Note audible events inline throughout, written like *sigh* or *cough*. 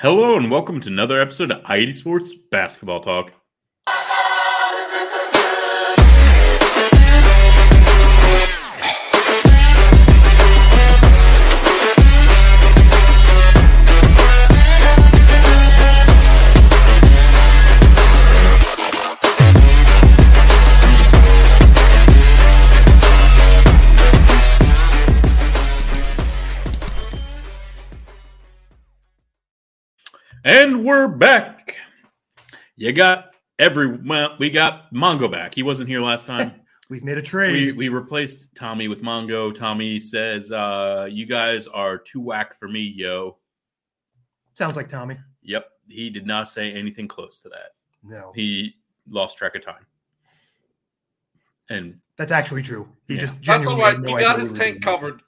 Hello and welcome to another episode of i80 Sports Basketball Talk. And we're back. You got every well, we got Mongo back. He wasn't here last time. *laughs* We've made a trade. we replaced Tommy with Mongo. Tommy says, uh, you guys are too whack for me, yo. Sounds like Tommy. Yep. He did not say anything close to that. No, He lost track of time. And that's actually true. He Yeah. just That's all genuinely had no he idea got his tank covered.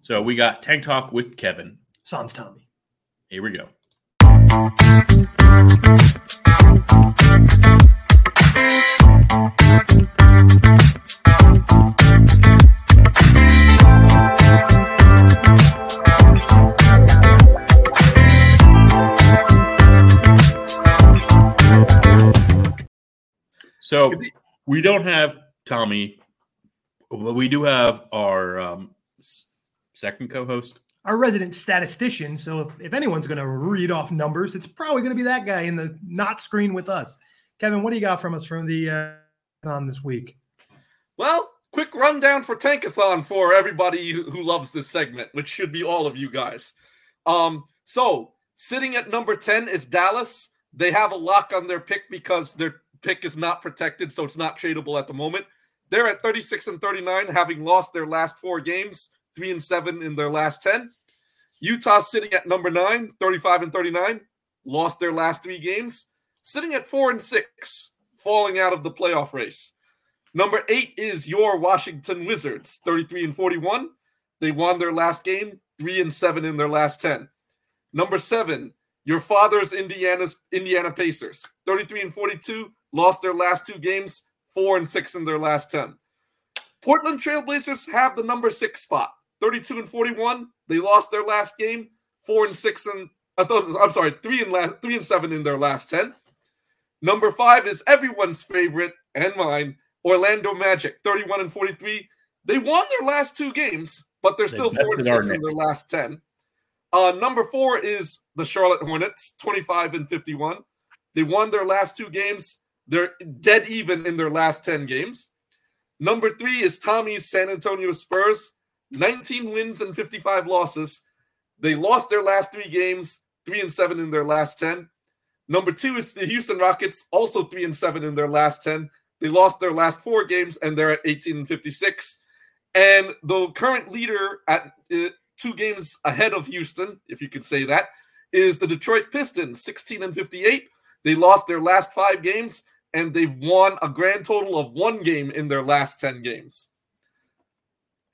so we got Tank Talk with Kevin. Sans Tommy. Here we go. So we don't have Tommy, but we do have our um, second co-host. Our resident statistician. So if, if anyone's going to read off numbers, it's probably going to be that guy in the not screen with us. Kevin, what do you got from us from the uh, on this week? Well, quick rundown for Tankathon for everybody who, loves this segment, which should be all of you guys. Um, so sitting at number 10 is Dallas. They have a lock on their pick because their pick is not protected, so it's not tradable at the moment. They're at 36 and 39, having lost their last four games, three and seven in their last 10. Utah sitting at number nine, 35 and 39, lost their last three games, sitting at four and six, falling out of the playoff race. Number eight is your Washington Wizards, 33 and 41. They won their last game, three and seven in their last 10. Number seven, your father's Indiana's Indiana Pacers, 33 and 42, lost their last two games, four and six in their last 10. Portland Trailblazers have the number six spot, 32 and 41. They lost their last game, four and six and I thought I'm sorry, three and last three and seven in their last 10. Number five is everyone's favorite and mine, Orlando Magic, 31 and 43. They won their last two games, but they're They still four and six in their last 10. Uh, number four is the Charlotte Hornets, 25 and 51. They won their last two games. They're dead even in their last 10 games. Number three is Tommy's San Antonio Spurs, 19 wins and 55 losses. They lost their last three games, three and seven in their last 10. Number two is the Houston Rockets, also three and seven in their last 10. They lost their last four games and they're at 18 and 56. And the current leader at uh, two games ahead of Houston, if you could say that, is the Detroit Pistons, 16 and 58. They lost their last five games and they've won a grand total of one game in their last 10 games.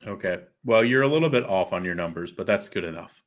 Okay. Well, you're a little bit off on your numbers, but that's good enough.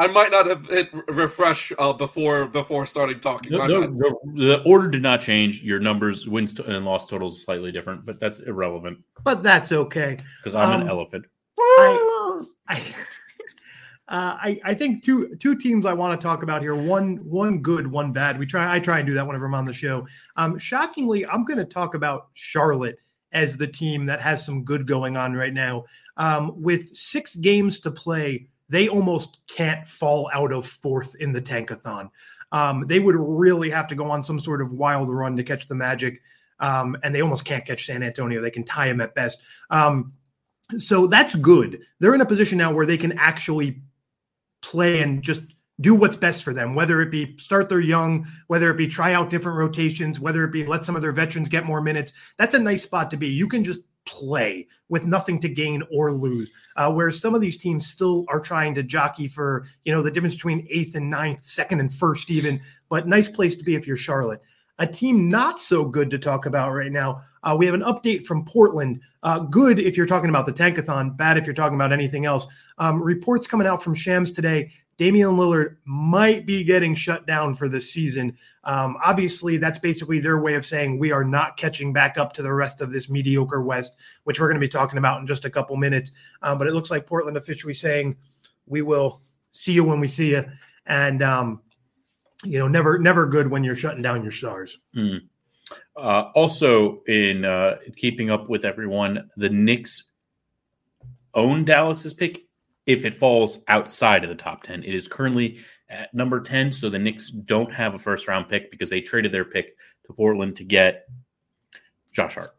I might not have hit refresh uh, before before starting talking. The, My the- the- the order did not change. Your numbers, wins to- and loss totals, slightly different, but that's irrelevant But that's okay. because I'm an Um, elephant. I, *laughs* I, *laughs* uh, I, I think two two teams I want to talk about here. One one good, one bad. We try. I try and do that whenever I'm on the show. Um, shockingly, I'm going to talk about Charlotte as the team that has some good going on right now. Um, with six games to play, they almost can't fall out of fourth in the tankathon. Um, they would really have to go on some sort of wild run to catch the Magic, um, and they almost can't catch San Antonio. They can tie them at best. Um, so that's good. They're in a position now where they can actually play and just do what's best for them, whether it be start their young, whether it be try out different rotations, whether it be let some of their veterans get more minutes. That's a nice spot to be. You can just play with nothing to gain or lose. Uh, whereas some of these teams still are trying to jockey for, you know, the difference between eighth and ninth, second and first, even. But nice place to be if you're Charlotte. A team not so good to talk about right now. Uh, we have an update from Portland. Uh, good if you're talking about the Tankathon, bad if you're talking about anything else. Um, reports coming out from Shams today. Damian Lillard might be getting shut down for the season. Um, obviously, that's basically their way of saying we are not catching back up to the rest of this mediocre West, which we're going to be talking about in just a couple minutes. Um, but it looks like Portland officially saying we will see you when we see you. and um, you know, never never good when you're shutting down your stars. Hmm. Uh, also, in uh, keeping up with everyone, the Knicks own Dallas's pick if it falls outside of the top 10. It is currently at number 10, so the Knicks don't have a first round pick because they traded their pick to Portland to get Josh Hart.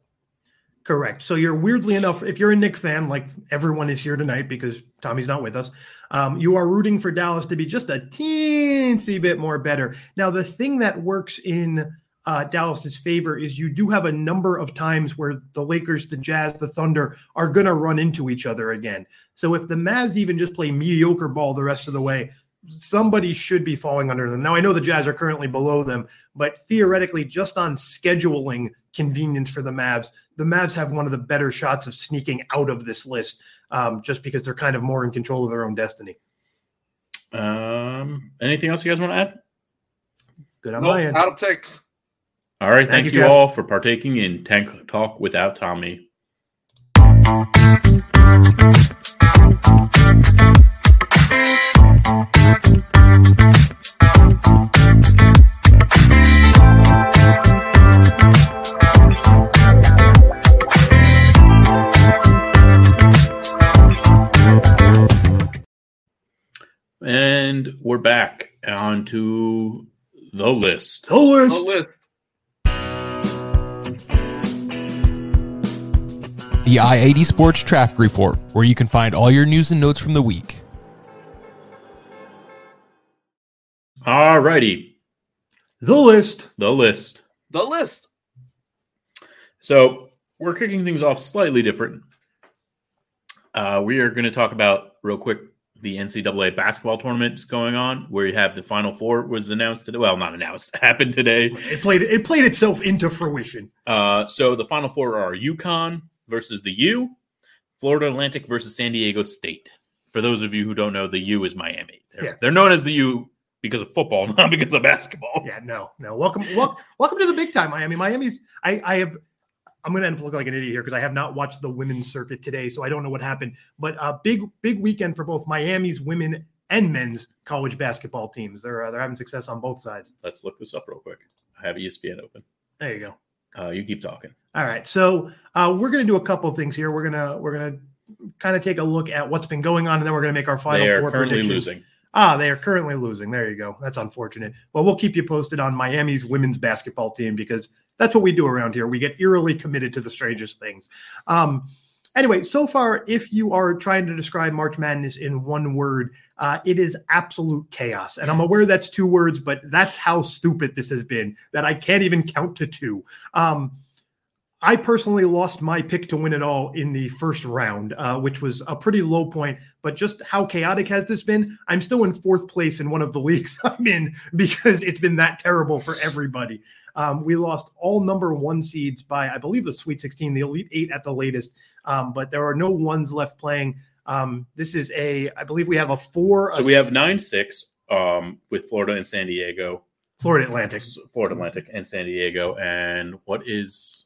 Correct. So you're weirdly enough, if you're a Knick fan, like everyone is here tonight because Tommy's not with us, um, you are rooting for Dallas to be just a teensy bit more better. Now, the thing that works in uh, Dallas's favor is you do have a number of times where the Lakers, the Jazz, the Thunder are going to run into each other again. So if the Mavs even just play mediocre ball the rest of the way, somebody should be falling under them. Now I know the Jazz are currently below them, but theoretically, just on scheduling convenience for the Mavs, the Mavs have one of the better shots of sneaking out of this list, um, just because they're kind of more in control of their own destiny. Um, anything else you guys want to add? Good on Nope, my end. out of takes. All right. Thank Thank, you, you, all for partaking in Tank Talk without Tommy. And we're back on to the list. The list. The list. The I 80 Sports Traffic Report, where you can find all your news and notes from the week. All righty. The list. The list. The list. So we're kicking things off slightly different. Uh, we are going to talk about real quick the NCAA basketball tournament is going on, where you have the Final Four was announced today. Well, not announced, *laughs* happened today. It played. It played itself into fruition. Uh, so the Final Four are UConn versus the U, Florida Atlantic versus San Diego State. For those of you who don't know, the U is Miami. They're, Yeah. they're known as the U because of football, *laughs* not because of basketball. Yeah, no, no. Welcome, welcome, welcome to the big time, Miami. Miami's. I, I have. I'm going to end up looking like an idiot here because I have not watched the women's circuit today, so I don't know what happened. But uh, big, big weekend for both Miami's women and men's college basketball teams. They're uh, they're having success on both sides. Let's look this up real quick. I have ESPN open. There you go. Uh, you keep talking. All right, so uh, we're going to do a couple of things here. We're gonna we're gonna kind of take a look at what's been going on, and then we're going to make our final they are four currently predictions. losing. Ah, they are currently losing. There you go. That's unfortunate. Well, we'll keep you posted on Miami's women's basketball team because that's what we do around here. We get eerily committed to the strangest things. Um, anyway, so far, if you are trying to describe March Madness in one word, uh, it is absolute chaos. And I'm aware that's two words, but that's how stupid this has been that I can't even count to two. Um, I personally lost my pick to win it all in the first round, uh, which was a pretty low point. But just how chaotic has this been? I'm still in fourth place in one of the *laughs* leagues I'm in because it's been that terrible for everybody. Um, we lost all number one seeds by, I believe, the Sweet 16, the Elite Eight at the latest. Um, but there are no ones left playing. Um, this is a, I believe we have a four. So a we have nine six um, with Florida and San Diego, Florida Atlantic. Florida Atlantic and San Diego, and what is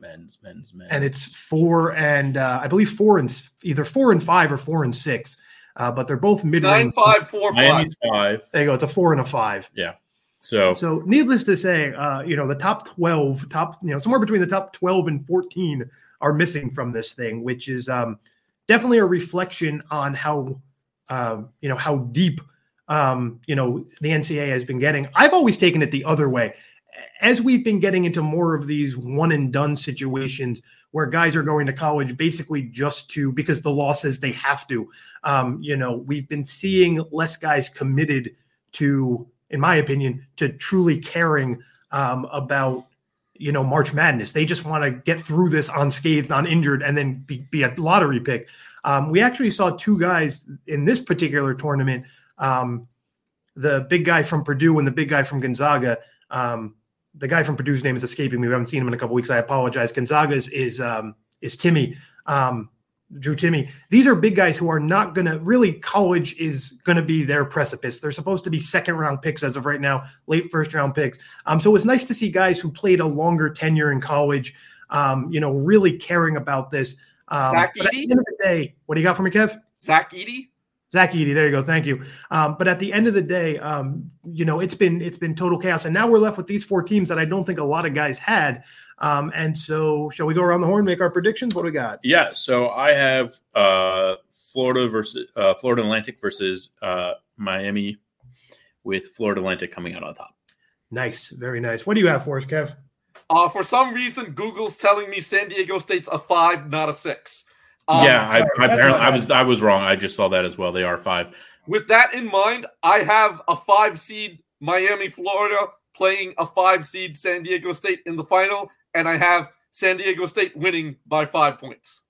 men's men's men's? and it's four and uh, I believe four and either four and five or four and six. Uh, but they're both mid Nine range. five four five. Miami's five. There you go. It's a four and a five. Yeah. So So, needless to say, uh, you know, the top 12, top, you know, somewhere between the top 12 and 14 are missing from this thing, which is um, definitely a reflection on how, uh, you know, how deep, um, you know, the NCAA has been getting. I've always taken it the other way. As we've been getting into more of these one and done situations where guys are going to college basically just to, because the law says they have to, um, you know, we've been seeing less guys committed to, in my opinion, to truly caring um, about you know March Madness. They just want to get through this unscathed, uninjured, and then be, be a lottery pick. Um, we actually saw two guys in this particular tournament. Um, the big guy from Purdue and the big guy from Gonzaga. Um, the guy from Purdue's name is escaping me. We haven't seen him in a couple weeks. I apologize. Gonzaga's is um, is Timme. Um, Drew Timme. These are big guys who are not going to really, college is going to be their precipice. They're supposed to be second round picks as of right now, late first round picks. Um, so it was nice to see guys who played a longer tenure in college, um, you know, really caring about this. Um, Zach but at the end of the day, what do you got for me, Kev? Zach Edey. Zach Edey, there you go. Thank you. Um, but at the end of the day, um, you know, it's been it's been total chaos, and now we're left with these four teams that I don't think a lot of guys had. Um, and so, shall we go around the horn, make our predictions? What do we got? Yeah. So I have uh, Florida versus uh, Florida Atlantic versus uh, Miami, with Florida Atlantic coming out on top. Nice, very nice. What do you have for us, Kev? Uh, for some reason, Google's telling me San Diego State's a five, not a six. Um, yeah, I, I, apparently I was I was wrong. I just saw that as well. They are five. With that in mind, I have a five seed Miami, Florida playing a five seed San Diego State in the final, and I have San Diego State winning by five points.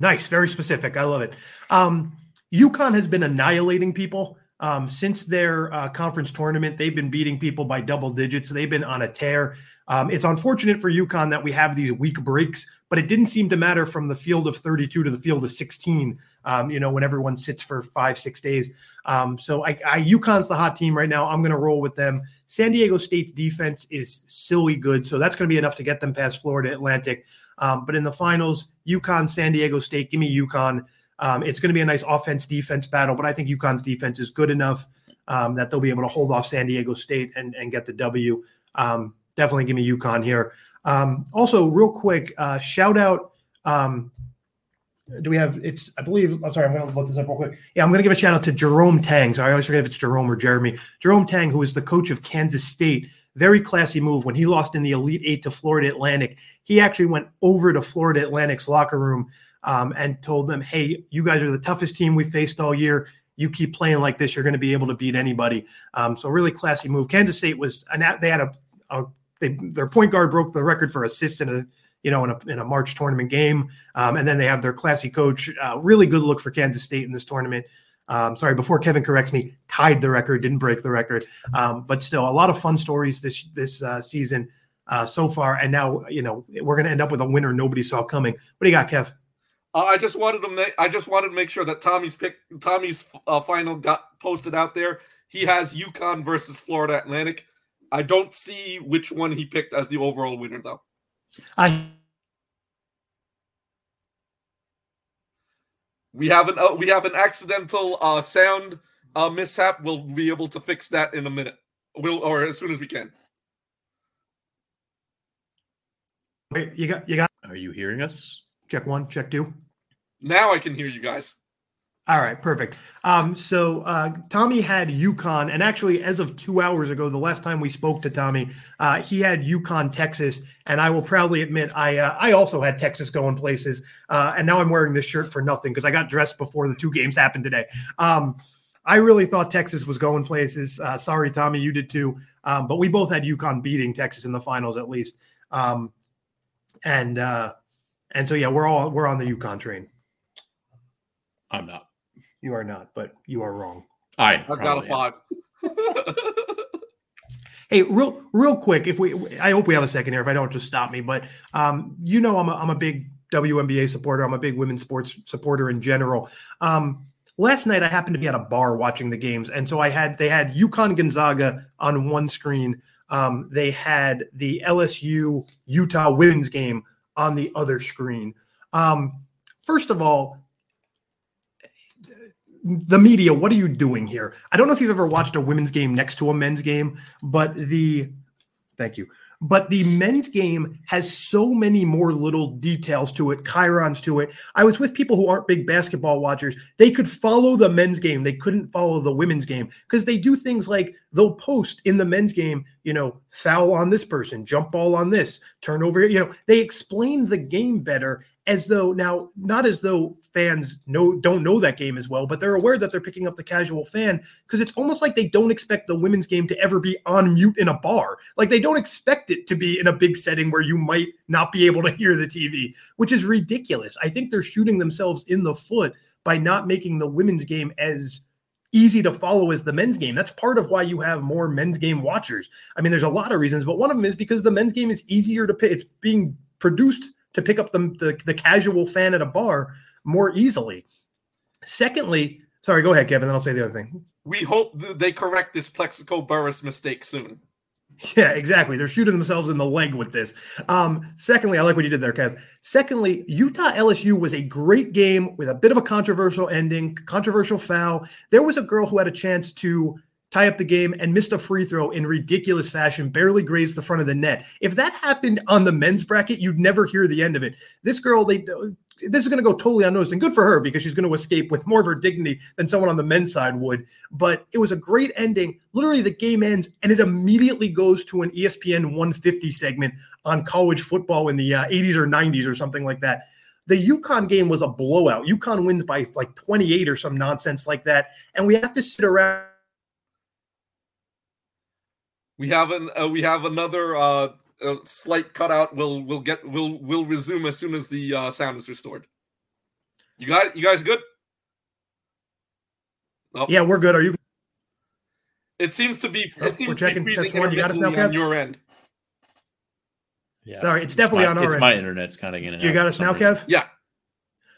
Nice, very specific. I love it. Um, UConn has been annihilating people. Um, since their uh, conference tournament, they've been beating people by double digits. They've been on a tear. Um, it's unfortunate for UConn that we have these weak breaks, but it didn't seem to matter from the field of 32 to the field of 16. Um, you know, when everyone sits for five, six days. Um, so I, I, UConn's the hot team right now. I'm going to roll with them. San Diego State's defense is silly good, so that's going to be enough to get them past Florida Atlantic. Um, but in the finals, UConn, San Diego State, give me UConn. Um, it's going to be a nice offense defense battle, but I think UConn's defense is good enough um, that they'll be able to hold off San Diego State and, and get the W. Um, definitely give me UConn here. Um, also, real quick, uh, shout out. Um, do we have? It's I believe. I'm sorry. I'm going to look this up real quick. Yeah, I'm going to give a shout out to Jerome Tang. So I always forget if it's Jerome or Jeremy. Jerome Tang, who is the coach of Kansas State. Very classy move when he lost in the Elite Eight to Florida Atlantic. He actually went over to Florida Atlantic's locker room um, and told them, "Hey, you guys are the toughest team we faced all year. You keep playing like this, you're going to be able to beat anybody." Um, so really classy move. Kansas State was an they had a, a they, their point guard broke the record for assists in a you know in a, in a March tournament game, um, and then they have their classy coach. Uh, really good look for Kansas State in this tournament. Um, sorry, before Kevin corrects me, tied the record, didn't break the record, um, but still a lot of fun stories this this uh, season uh, so far. And now you know we're going to end up with a winner nobody saw coming. What do you got, Kev? Uh, I just wanted to make I just wanted to make sure that Tommy's pick Tommy's uh, final got posted out there. He has UConn versus Florida Atlantic. I don't see which one he picked as the overall winner though. I we have an uh, we have an accidental uh, sound uh, mishap. We'll be able to fix that in a minute. We'll or as soon as we can. Wait, you got you got. Are you hearing us? Check one, check two. Now I can hear you guys. All right, perfect. Um, so uh, Tommy had UConn, and actually, as of two hours ago, the last time we spoke to Tommy, uh, he had UConn, Texas, and I will proudly admit I uh, I also had Texas going places, uh, and now I'm wearing this shirt for nothing because I got dressed before the two games happened today. Um, I really thought Texas was going places. Uh, sorry, Tommy, you did too. Um, but we both had UConn beating Texas in the finals at least, um, and uh, and so yeah, we're all we're on the UConn train. I'm not. You are not, but you are wrong. I I've got a five. *laughs* hey, real real quick, if we I hope we have a second here. If I don't, just stop me. But um, you know, I'm a, I'm a big WNBA supporter. I'm a big women's sports supporter in general. Um, last night I happened to be at a bar watching the games, and so I had they had UConn Gonzaga on one screen. Um, they had the LSU Utah women's game on the other screen. Um, first of all, the media, what are you doing here? I don't know if you've ever watched a women's game next to a men's game, but the thank you. But the men's game has so many more little details to it, chyrons to it. I was with people who aren't big basketball watchers. They could follow the men's game. They couldn't follow the women's game because they do things like they'll post in the men's game, you know, foul on this person, jump ball on this, turnover. You know, they explain the game better as though now not as though fans know don't know that game as well but they're aware that they're picking up the casual fan because it's almost like they don't expect the women's game to ever be on mute in a bar like they don't expect it to be in a big setting where you might not be able to *laughs* hear the tv which is ridiculous i think they're shooting themselves in the foot by not making the women's game as easy to follow as the men's game. That's part of why you have more men's game watchers. I mean, there's a lot of reasons, but one of them is because the men's game is easier to pay. It's being produced to pick up the, the, the casual fan at a bar more easily. Secondly, sorry, go ahead, Kevin, then I'll say the other thing. We hope they correct this Plaxico Burress mistake soon. *laughs* Yeah, exactly. They're shooting themselves in the leg with this. Um, secondly, I like what you did there, Kev. Secondly, Utah LSU was a great game with a bit of a controversial ending, controversial foul. There was a girl who had a chance to tie up the game and missed a free throw in ridiculous fashion, barely grazed the front of the net. If that happened on the men's bracket, you'd never hear the end of it. This girl, they this is going to go totally unnoticed and good for her because she's going to escape with more of her dignity than someone on the men's side would. But it was a great ending. Literally, the game ends and it immediately goes to an ESPN 150 segment on college football in the uh, 80s or 90s or something like that. The UConn game was a blowout. UConn wins by like 28 or some nonsense like that. And we have to sit around. We have an uh, we have another uh, a slight cutout. We'll we'll get we'll we'll resume as soon as the uh, sound is restored. You got it. You guys good? Oh. Yeah, we're good. Are you? It seems to be. Oh, it seems we're to be freezing one. You got us now, intermittently on your end. Yeah. Sorry, it's definitely my, on our it's end. my internet's kind of in Do you got us now, reason. Kev? Yeah,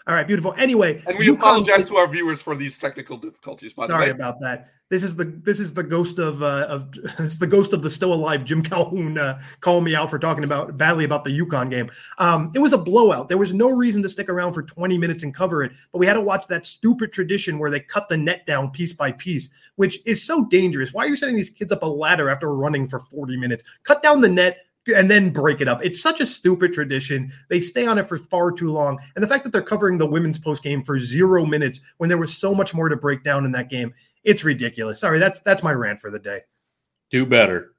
All right, beautiful. Anyway, and we UConn apologize to our viewers for these technical difficulties. By the Sorry way, about that. This is the this is the ghost of uh, of *laughs* it's the ghost of the still alive Jim Calhoun uh, calling me out for talking about badly about the UConn game. Um, it was a blowout. There was no reason to stick around for 20 minutes and cover it, but we had to watch that stupid tradition where they cut the net down piece by piece, which is so dangerous. Why are you setting these kids up a ladder after running for 40 minutes? Cut down the net and then break it up. It's such a stupid tradition. They stay on it for far too long. And the fact that they're covering the women's post game for zero minutes when there was so much more to break down in that game, it's ridiculous. Sorry, that's that's my rant for the day. Do better.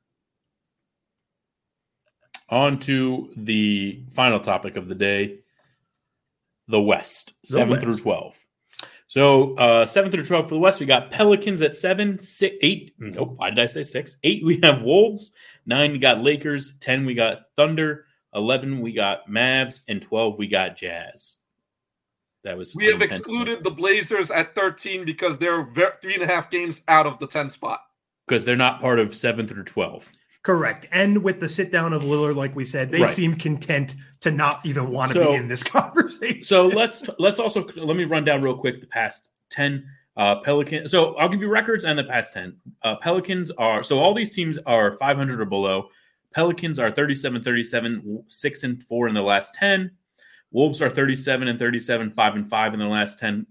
On to the final topic of the day the West, The 7 West. through 12. So, uh, 7 through 12 for the West, we got Pelicans at 7, six, 8. Nope, why did I say 6? 8, we have Wolves. 9, we got Lakers. 10, we got Thunder. 11, we got Mavs. And 12, we got Jazz. That was we have excluded the Blazers at 13 because they're three and a half games out of the 10 spot. because they're not part of 7 through 12. Correct. And with the sit down of Lillard, like we said, they Right. seem content to not even want to So- be in this *laughs* conversation. So let's let's also let me run down real quick the past ten uh, Pelican. So I'll give you records and the past ten. Uh, Pelicans are so all these teams are 500 or below. Pelicans are 37, 37, six and four in the last ten. Wolves are 37 and 37, five and five in the last ten.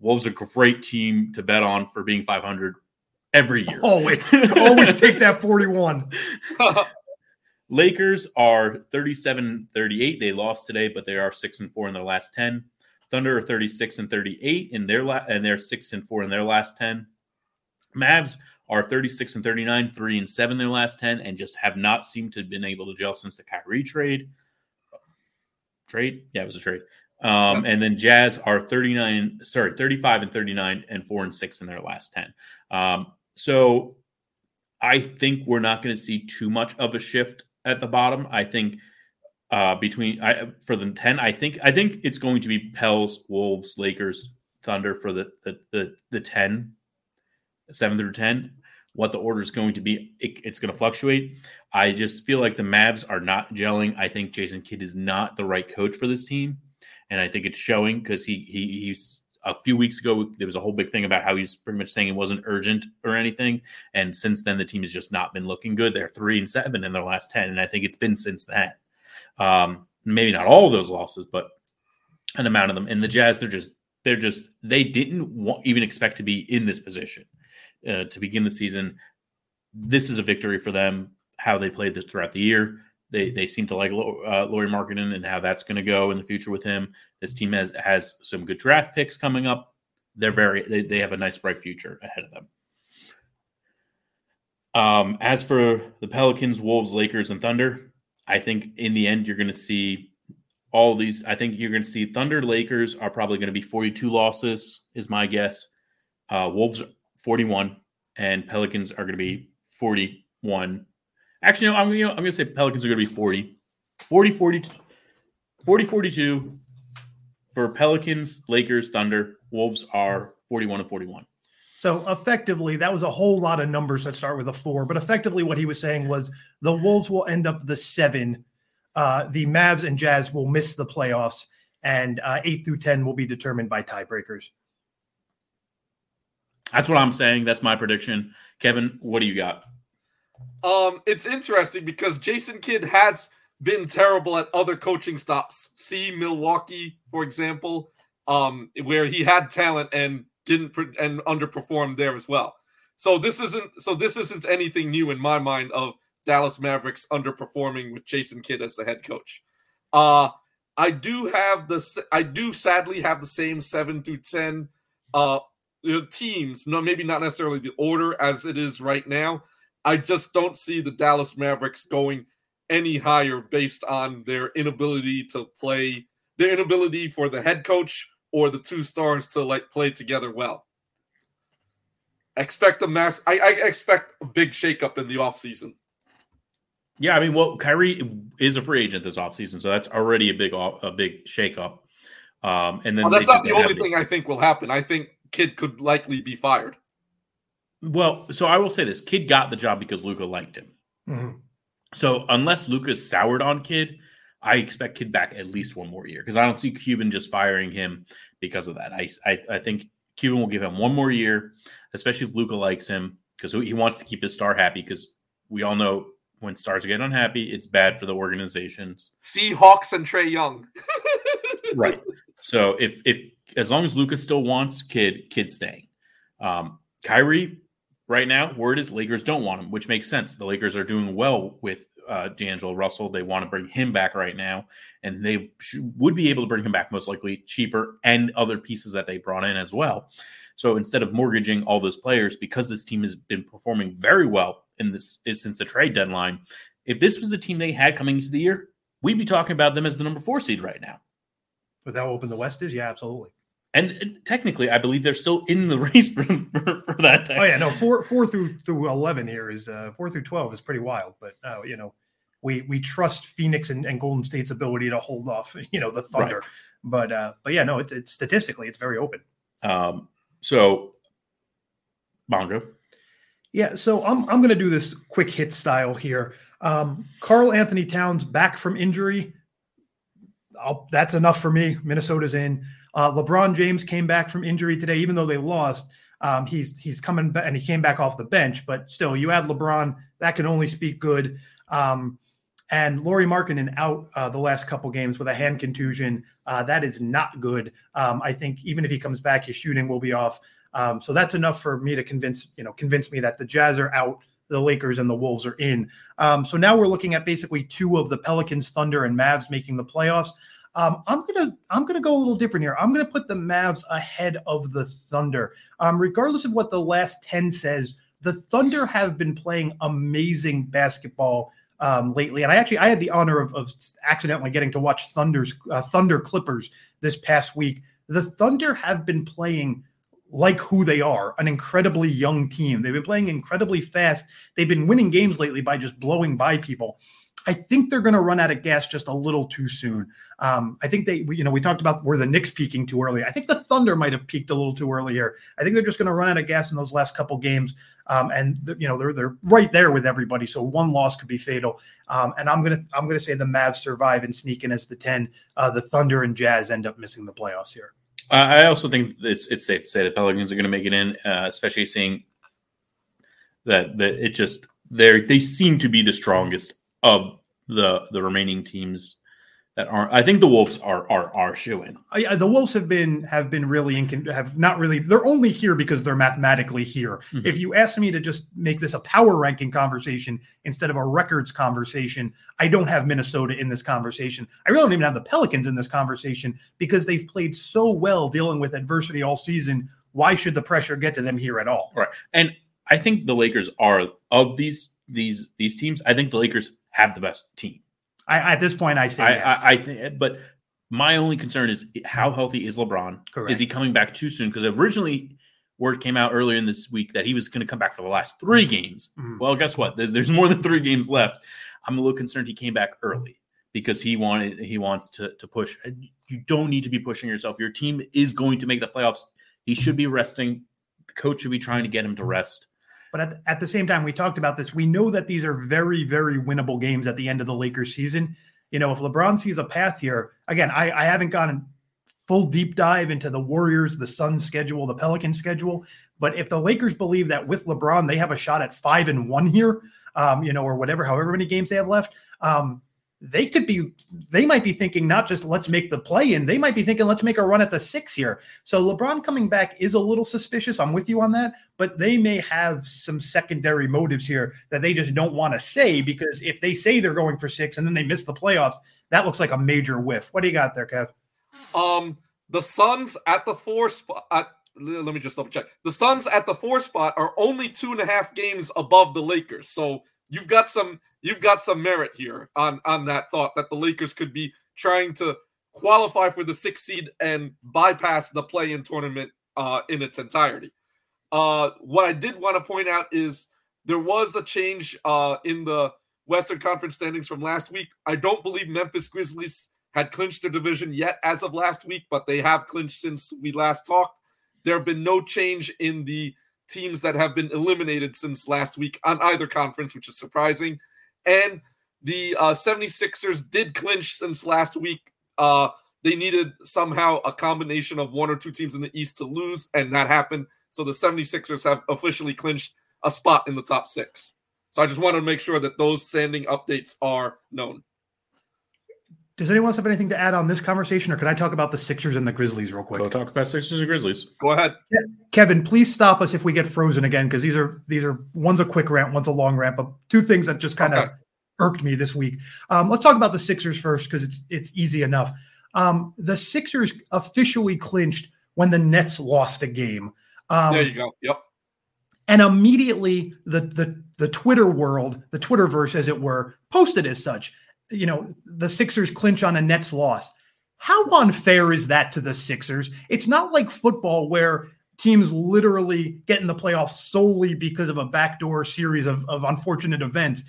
Wolves are a great team to bet on for being 500 every year. *laughs* always, always take that 41. *laughs* *laughs* Lakers are 37 38. They lost today, but they are 6 and 4 in their last 10. Thunder are 36 and 38 in their la- and they're 6 and 4 in their last 10. Mavs are 36 and 39, 3 and 7 in their last 10 and just have not seemed to have been able to gel since the Kyrie trade. Trade? Yeah, it was a trade. Um, and then Jazz are 39, sorry, 35 and 39 and 4 and 6 in their last 10. Um, so I think we're not going to see too much of a shift at the bottom. I think uh, between I for the ten, I think I think it's going to be Pels, Wolves, Lakers, Thunder for the the the, the ten, seven through ten. What the order is going to be, it, it's going to fluctuate. I just feel like the Mavs are not gelling. I think Jason Kidd is not the right coach for this team, and I think it's showing because he he he's a few weeks ago there was a whole big thing about how he's pretty much saying it wasn't urgent or anything and since then, the team has just not been looking good. They're three and seven in their last 10. And I think it's been since then. Um, maybe not all of those losses, but an amount of them. And the Jazz, they're just, they're just, they didn't wa- even expect to be in this position uh, to begin the season. This is a victory for them, how they played this throughout the year. They, they seem to like uh, Lauri Markkanen and how that's going to go in the future with him. This team has has some good draft picks coming up. They're very they, they have a nice bright future ahead of them. Um, as for the Pelicans, Wolves, Lakers, and Thunder, I think in the end you're going to see all these. I think you're going to see Thunder, Lakers are probably going to be 42 losses, is my guess. Uh, Wolves 41, and Pelicans are going to be 41. Actually, no, I'm going to I'm going to say Pelicans are going to be 40, 40, 42, 40, 42 for Pelicans, Lakers, Thunder. Wolves are 41 and 41. So effectively, that was a whole lot of numbers that start with a four. But effectively, what he was saying was the Wolves will end up the seven. Uh, the Mavs and Jazz will miss the playoffs, and uh, eight through ten will be determined by tiebreakers. That's what I'm saying. That's my prediction. Kevin, what do you got? Um, it's interesting because Jason Kidd has been terrible at other coaching stops. See Milwaukee, for example, um, where he had talent and didn't and underperformed there as well. So this isn't so this isn't anything new in my mind of Dallas Mavericks underperforming with Jason Kidd as the head coach. Uh I do have the I do sadly have the same seven through ten uh teams. No, maybe not necessarily the order as it is right now. I just don't see the Dallas Mavericks going any higher based on their inability to play, their inability for the head coach or the two stars to like play together well. expect a mass. I, I expect a big shakeup in the offseason. Yeah, I mean, well, Kyrie is a free agent this offseason, so that's already a big a big shakeup. Um, and then well, that's not the only thing I think will happen. I think Kidd could likely be fired. Well, so I will say this: Kidd got the job because Luka liked him. Mm-hmm. So unless Luka's soured on Kidd, I expect Kidd back at least one more year because I don't see Cuban just firing him because of that. I, I, I think Cuban will give him one more year, especially if Luka likes him because he wants to keep his star happy. Because we all know when stars get unhappy, it's bad for the organizations. Seahawks and Trae Young. *laughs* right. So if if as long as Luka still wants Kidd, Kidd staying. Um, Kyrie, right now, word is Lakers don't want him, which makes sense. The Lakers are doing well with uh, D'Angelo Russell. They want to bring him back right now, and they would be able to bring him back most likely cheaper and other pieces that they brought in as well. So instead of mortgaging all those players, because this team has been performing very well in this since the trade deadline, if this was the team they had coming into the year, we'd be talking about them as the number four seed right now. With how open the West is, yeah, absolutely. And technically, I believe they're still in the *laughs* race for, for, for that. Time. Oh yeah, no four four through through eleven here is uh, four through twelve is pretty wild. But uh, you know, we we trust Phoenix and, and, Golden State's ability to hold off. *laughs* You know, the Thunder. Right. But uh, but yeah, no, it's, it's statistically it's very open. Um. So, Mongo. Yeah, so I'm I'm going to do this quick hit style here. Um, Karl-Anthony Towns back from injury. I'll, that's enough for me. Minnesota's in. Uh, LeBron James came back from injury today, even though they lost. Um, he's he's coming back and he came back off the bench, but still, you add LeBron, that can only speak good. Um, and Lauri Markkanen out uh, the last couple games with a hand contusion. Uh, that is not good. Um, I think even if he comes back, his shooting will be off. Um, so that's enough for me to convince you know convince me that the Jazz are out, the Lakers and the Wolves are in. Um, so now we're looking at basically two of the Pelicans, Thunder, and Mavs making the playoffs. Um, I'm gonna I'm gonna go a little different here. I'm gonna put the Mavs ahead of the Thunder. Um, regardless of what the last ten says, the Thunder have been playing amazing basketball um, lately, and I actually I had the honor of, of accidentally getting to watch Thunder's uh, Thunder Clippers this past week. The Thunder have been playing like who they are, an incredibly young team. They've been playing incredibly fast. They've been winning games lately by just blowing by people. I think they're going to run out of gas just a little too soon. Um, I think they, you know, we talked about where the Knicks peaking too early. I think the Thunder might have peaked a little too early here. I think they're just going to run out of gas in those last couple games, um, and you know they're they're right there with everybody. So one loss could be fatal. Um, and I'm gonna I'm gonna say the Mavs survive and sneak in as the ten. Uh, the Thunder and Jazz end up missing the playoffs here. I also think it's it's safe to say the Pelicans are going to make it in, uh, especially seeing that that it just they they seem to be the strongest of the the remaining teams that aren't. I think the Wolves are are are showing. Yeah, the Wolves have been have been really in, have not really. They're only here because they're mathematically here. Mm-hmm. If you ask me to just make this a power ranking conversation instead of a records conversation, I don't have Minnesota in this conversation. I really don't even have the Pelicans in this conversation because they've played so well dealing with adversity all season. Why should the pressure get to them here at all? Right, and I think the Lakers are of these these these teams. I think the Lakers have the best team. I, at this point, I say I, yes. I, I think, but my only concern is how healthy is LeBron? Correct. Is he coming back too soon? Because originally, word came out earlier in this week that he was going to come back for the last three games. Mm. Well, guess what? There's, there's more than three games left. I'm a little concerned he came back early because he wanted he wants to to push. You don't need to be pushing yourself. Your team is going to make the playoffs. He should be resting. The coach should be trying to get him to rest. But at, at the same time, we talked about this. We know that these are very, very winnable games at the end of the Lakers season. You know, if LeBron sees a path here, again, I, I haven't gone full deep dive into the Warriors, the Suns schedule, the Pelicans schedule. But if the Lakers believe that with LeBron they have a shot at five and one here, um, you know, or whatever, however many games they have left, um, they could be they might be thinking not just let's make the play in they might be thinking let's make a run at the six here. So lebron coming back is a little suspicious. I'm with you on that. But they may have some secondary motives here that they just don't want to say because if they say they're going for six and then they miss the playoffs that looks like a major whiff. What do you got there kev? Um the suns at the four spot at, let me just double check. The suns at the four spot are only two and a half games above the lakers. So you've got some you've got some merit here on on that thought that the Lakers could be trying to qualify for the sixth seed and bypass the play-in tournament uh, in its entirety. Uh, what I did want to point out is there was a change uh, in the Western Conference standings from last week. I don't believe Memphis Grizzlies had clinched their division yet as of last week, but they have clinched since we last talked. There have been no change in the teams that have been eliminated since last week on either conference, which is surprising. And the uh, 76ers did clinch since last week. Uh, they needed somehow a combination of one or two teams in the East to lose, and that happened. So the 76ers have officially clinched a spot in the top six. So I just wanted to make sure that those standing updates are known. Does anyone else have anything to add on this conversation, or can I talk about the Sixers and the Grizzlies real quick? Go talk about Sixers and Grizzlies. Go ahead, Kevin. Please stop us if we get frozen again, because these are these are one's a quick rant, one's a long rant, but two things that just kind of okay. irked me this week. Um, let's talk about the Sixers first, because it's it's easy enough. Um, the Sixers officially clinched when the Nets lost a game. Um, there you go. Yep. And immediately the the the Twitter world, the Twitterverse, as it were, posted as such you know, the Sixers clinch on a Nets loss. How unfair is that to the Sixers? It's not like football where teams literally get in the playoffs solely because of a backdoor series of, of unfortunate events.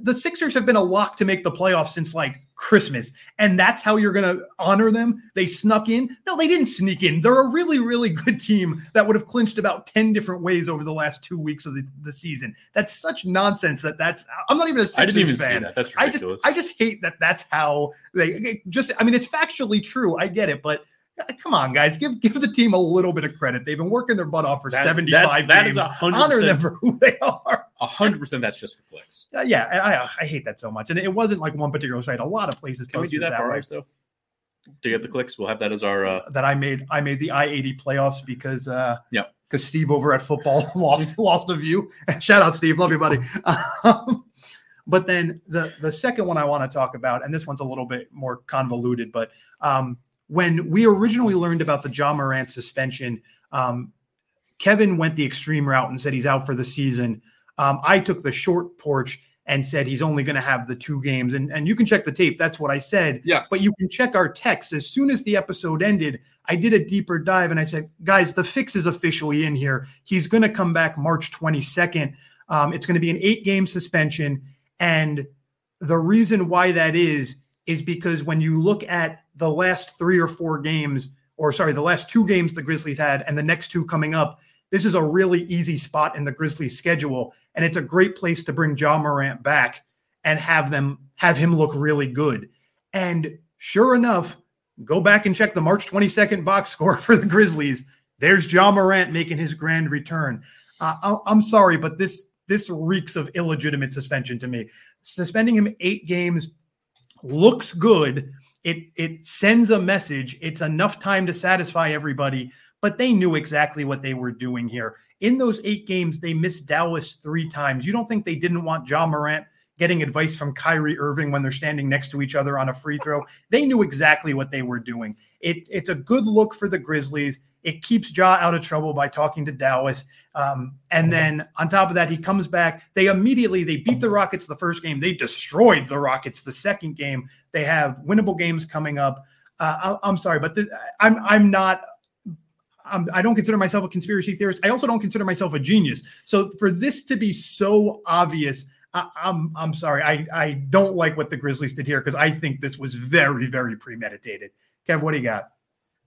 The Sixers have been a lock to make the playoffs since like Christmas, and that's how you're going to honor them. They snuck in. No, they didn't sneak in. They're a really, really good team that would have clinched about 10 different ways over the last two weeks of the, the season. That's such nonsense that that's, I'm not even a Sixers I didn't even fan. See that. That's ridiculous. I just, I just hate that that's how they just, I mean, it's factually true. I get it, but *laughs* come on, guys, give give the team a little bit of credit. They've been working their butt off for that, 75 that games. Is 100%, Honor them for who they are. *laughs* hundred percent. That's just for clicks. Uh, yeah, I, I hate that so much, and it wasn't like one particular site. A lot of places. Can we do that, that for ours though? To get the clicks, we'll have that as our. Uh... That I made. I made the I eighty playoffs because. uh Yeah. Because Steve over at football *laughs* lost lost a view. Shout out Steve, love you, buddy. Um, but then the the second one I want to talk about, and this one's a little bit more convoluted, but um, when we originally learned about the Ja Morant suspension, um, Kevin went the extreme route and said he's out for the season. Um, I took the short porch and said he's only going to have the two games. And, and you can check the tape. That's what I said. Yes. But you can check our text. As soon as the episode ended, I did a deeper dive and I said, guys, the fix is officially in here. He's going to come back March 22nd. Um, it's going to be an eight game suspension. And the reason why that is, is because when you look at the last three or four games, or sorry, the last two games the Grizzlies had and the next two coming up, this is a really easy spot in the Grizzlies schedule. And it's a great place to bring Ja Morant back and have them have him look really good. And sure enough, go back and check the March 22nd box *laughs* score for the Grizzlies. There's Ja Morant making his grand return. Uh, I'm sorry, but this this reeks of illegitimate suspension to me. Suspending him eight games looks good it it sends a message. It's enough time to satisfy everybody, but they knew exactly what they were doing here. In those eight games, they missed Dallas three times. You don't think they didn't want Ja Morant getting advice from Kyrie Irving when they're standing next to each other on a free throw? They knew exactly what they were doing. It, it's a good look for the Grizzlies. It keeps Ja out of trouble by talking to Dallas. Um, and then on top of that, he comes back. They immediately they beat the Rockets the first game. They destroyed the Rockets the second game. They have winnable games coming up. Uh, I, am sorry, but this, I'm I'm not. I'm, I do not consider myself a conspiracy theorist. I also don't consider myself a genius. So for this to be so obvious, I, I'm I'm sorry. I I don't like what the Grizzlies did here because I think this was very very premeditated. Kev, what do you got?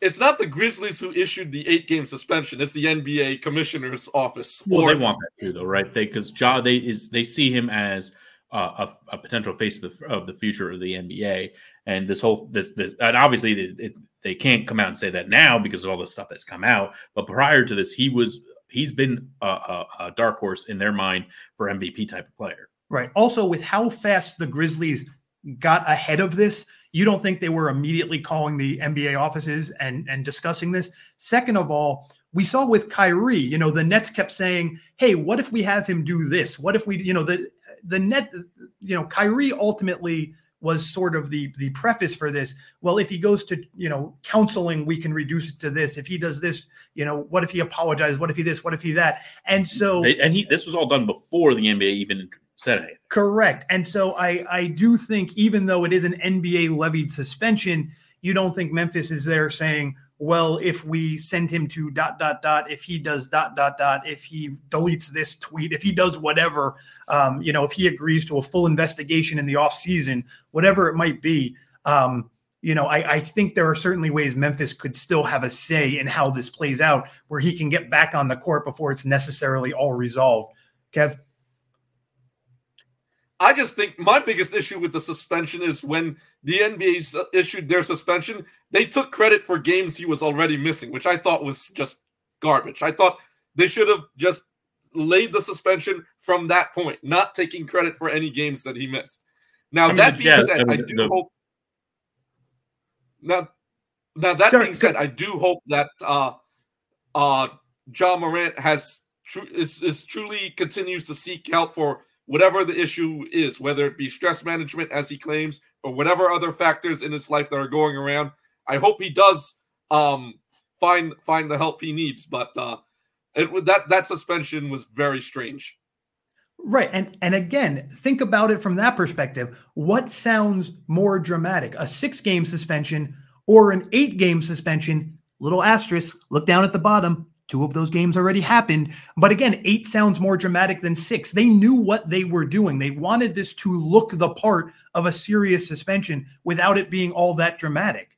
It's not the Grizzlies who issued the eight game suspension. It's the NBA commissioner's office. Well, or, they want that too, though, right? They because Ja they is they see him as uh, a, a, potential face of the, of the future of the NBA. And this whole this this and obviously it, it, they can't come out and say that now because of all the stuff that's come out. But prior to this, he was he's been a, a, a dark horse in their mind for MVP type of player. Right. Also, with how fast the Grizzlies got ahead of this, you don't think they were immediately calling the NBA offices and and discussing this. Second of all, we saw with Kyrie, you know, the Nets kept saying, "Hey, what if we have him do this? What if we, you know, the the net, you know, Kyrie ultimately was sort of the the preface for this. Well, if he goes to you know counseling, we can reduce it to this. If he does this, you know, what if he apologizes? What if he this? What if he that? And so, they, and he this was all done before the NBA even said anything. Correct. And so I I do think even though it is an NBA levied suspension, you don't think Memphis is there saying, well, if we send him to dot dot dot, if he does dot dot dot, if he deletes this tweet, if he does whatever, um, you know, if he agrees to a full investigation in the off season, whatever it might be, um, you know, I, I think there are certainly ways Memphis could still have a say in how this plays out, where he can get back on the court before it's necessarily all resolved. Kev. I just think my biggest issue with the suspension is when the NBA issued their suspension, they took credit for games he was already missing, which I thought was just garbage. I thought they should have just laid the suspension from that point, not taking credit for any games that he missed. Now, I mean, that being Jazz, said, I, mean, I do the, hope. Now, now that being said, I do hope that uh, uh, Ja Morant has tr- is, is truly continues to seek help for whatever the issue is, whether it be stress management, as he claims, or whatever other factors in his life that are going around. I hope he does um, find find the help he needs. But uh, it that that suspension was very strange. Right. And and again, think about it from that perspective. What sounds more dramatic? A 6-game suspension or an 8-game suspension? Little asterisk, look down at the bottom. Two of those games already happened. But again, eight sounds more dramatic than six. They knew what they were doing. They wanted this to look the part of a serious suspension without it being all that dramatic.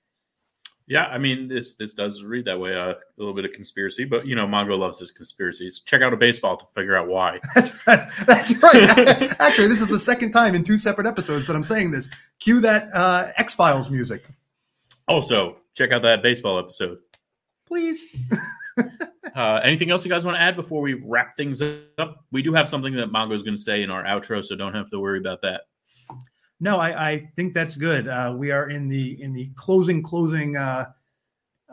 Yeah, I mean this this does read that way. Uh, a little bit of conspiracy, but you know, Mongo loves his conspiracies. Check out a baseball to figure out why. that's, *laughs* that's, that's right. *laughs* Actually, this is the second time in two separate episodes that I'm saying this. Cue that uh, X Files music. Also, check out that baseball episode, please. *laughs* uh, anything else you guys want to add before we wrap things up? We do have something that Mongo is going to say in our outro, so don't have to worry about that. No, I, I think that's good. Uh, we are in the in the closing closing uh,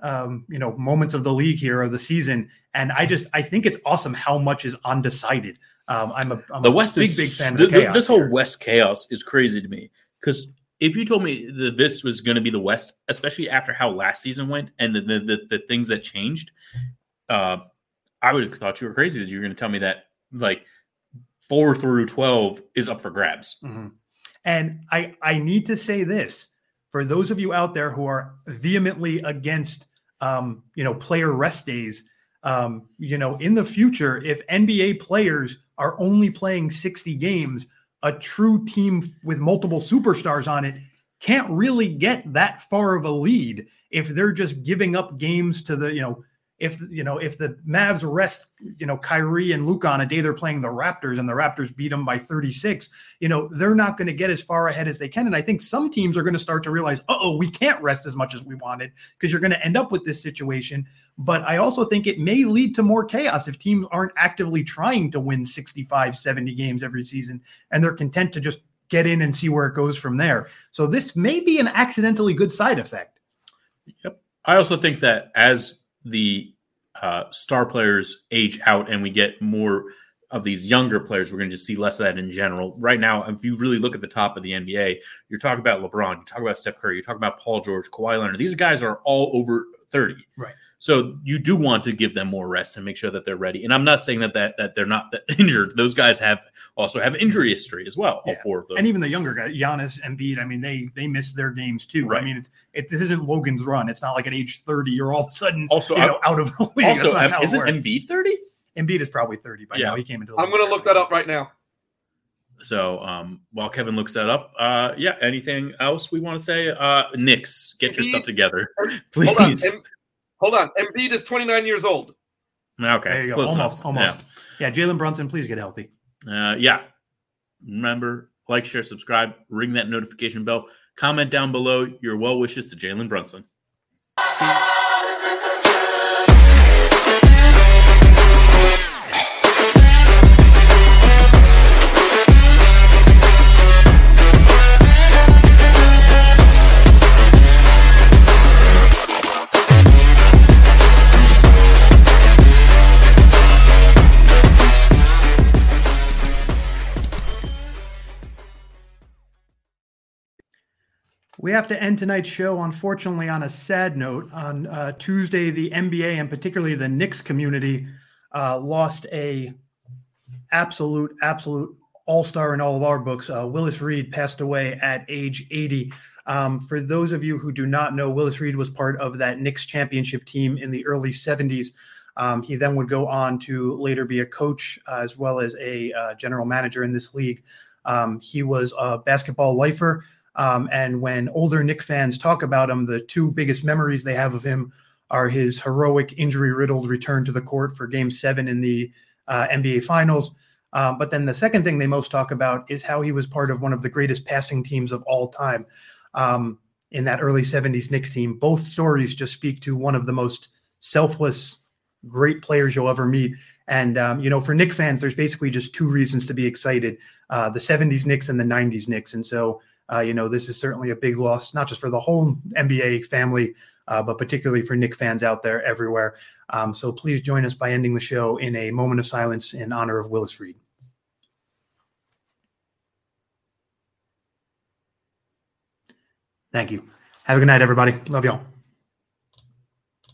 um, you know moments of the league here of the season, and I just I think it's awesome how much is undecided. Um, I'm a I'm the a West big is, big fan. The, of this whole here. West chaos is crazy to me because if you told me that this was going to be the West, especially after how last season went and the the, the, the things that changed, uh, I would have thought you were crazy that you were going to tell me that like four through twelve is up for grabs. Mm-hmm. And I I need to say this for those of you out there who are vehemently against um, you know player rest days. Um, you know, in the future, if NBA players are only playing 60 games, a true team with multiple superstars on it can't really get that far of a lead if they're just giving up games to the, you know, if you know if the Mavs rest you know Kyrie and Luka on a day they're playing the Raptors and the Raptors beat them by 36, you know they're not going to get as far ahead as they can. And I think some teams are going to start to realize, oh, we can't rest as much as we wanted because you're going to end up with this situation. But I also think it may lead to more chaos if teams aren't actively trying to win 65, 70 games every season and they're content to just get in and see where it goes from there. So this may be an accidentally good side effect. Yep. I also think that as the uh, star players age out and we get more of these younger players, we're going to just see less of that in general. Right now, if you really look at the top of the NBA, you're talking about LeBron, you talk about Steph Curry, you talk about Paul George, Kawhi Leonard. These guys are all over 30. Right. So you do want to give them more rest and make sure that they're ready. And I'm not saying that that, that they're not *laughs* injured. Those guys have also have injury history as well. All four of them, and even the younger guys, Giannis, and Embiid. I mean, they they miss their games too. Right. I mean, it's it, this isn't Logan's run. It's not like at age 30 you're all of a sudden also you know, out of the *laughs* league. Also, um, isn't Embiid 30? Embiid is probably 30 by yeah. now. He came into. I'm going to look that up right now. So um, while Kevin looks that up, uh, yeah, anything else we want to say? Uh, Knicks, get Embiid, your stuff together, please. *laughs* Hold on. Embiid is 29 years old. Okay. There you go. Close almost. Enough. Almost. Yeah. yeah Jalen Brunson, please get healthy. Uh, yeah. Remember like, share, subscribe, ring that notification bell. Comment down below your well wishes to Jalen Brunson. We have to end tonight's show, unfortunately, on a sad note. On uh, Tuesday, the NBA and particularly the Knicks community uh, lost a absolute, absolute all star in all of our books. Uh, Willis Reed passed away at age 80. Um, for those of you who do not know, Willis Reed was part of that Knicks championship team in the early 70s. Um, he then would go on to later be a coach uh, as well as a uh, general manager in this league. Um, he was a basketball lifer. Um, and when older Knick fans talk about him, the two biggest memories they have of him are his heroic injury riddled return to the court for game seven in the uh, NBA Finals. Um, but then the second thing they most talk about is how he was part of one of the greatest passing teams of all time um, in that early 70s Knicks team. Both stories just speak to one of the most selfless, great players you'll ever meet. And, um, you know, for Knick fans, there's basically just two reasons to be excited uh, the 70s Knicks and the 90s Knicks. And so, uh, you know, this is certainly a big loss, not just for the whole NBA family, uh, but particularly for Knick fans out there everywhere. Um, so please join us by ending the show in a moment of silence in honor of Willis Reed. Thank you. Have a good night, everybody. Love y'all.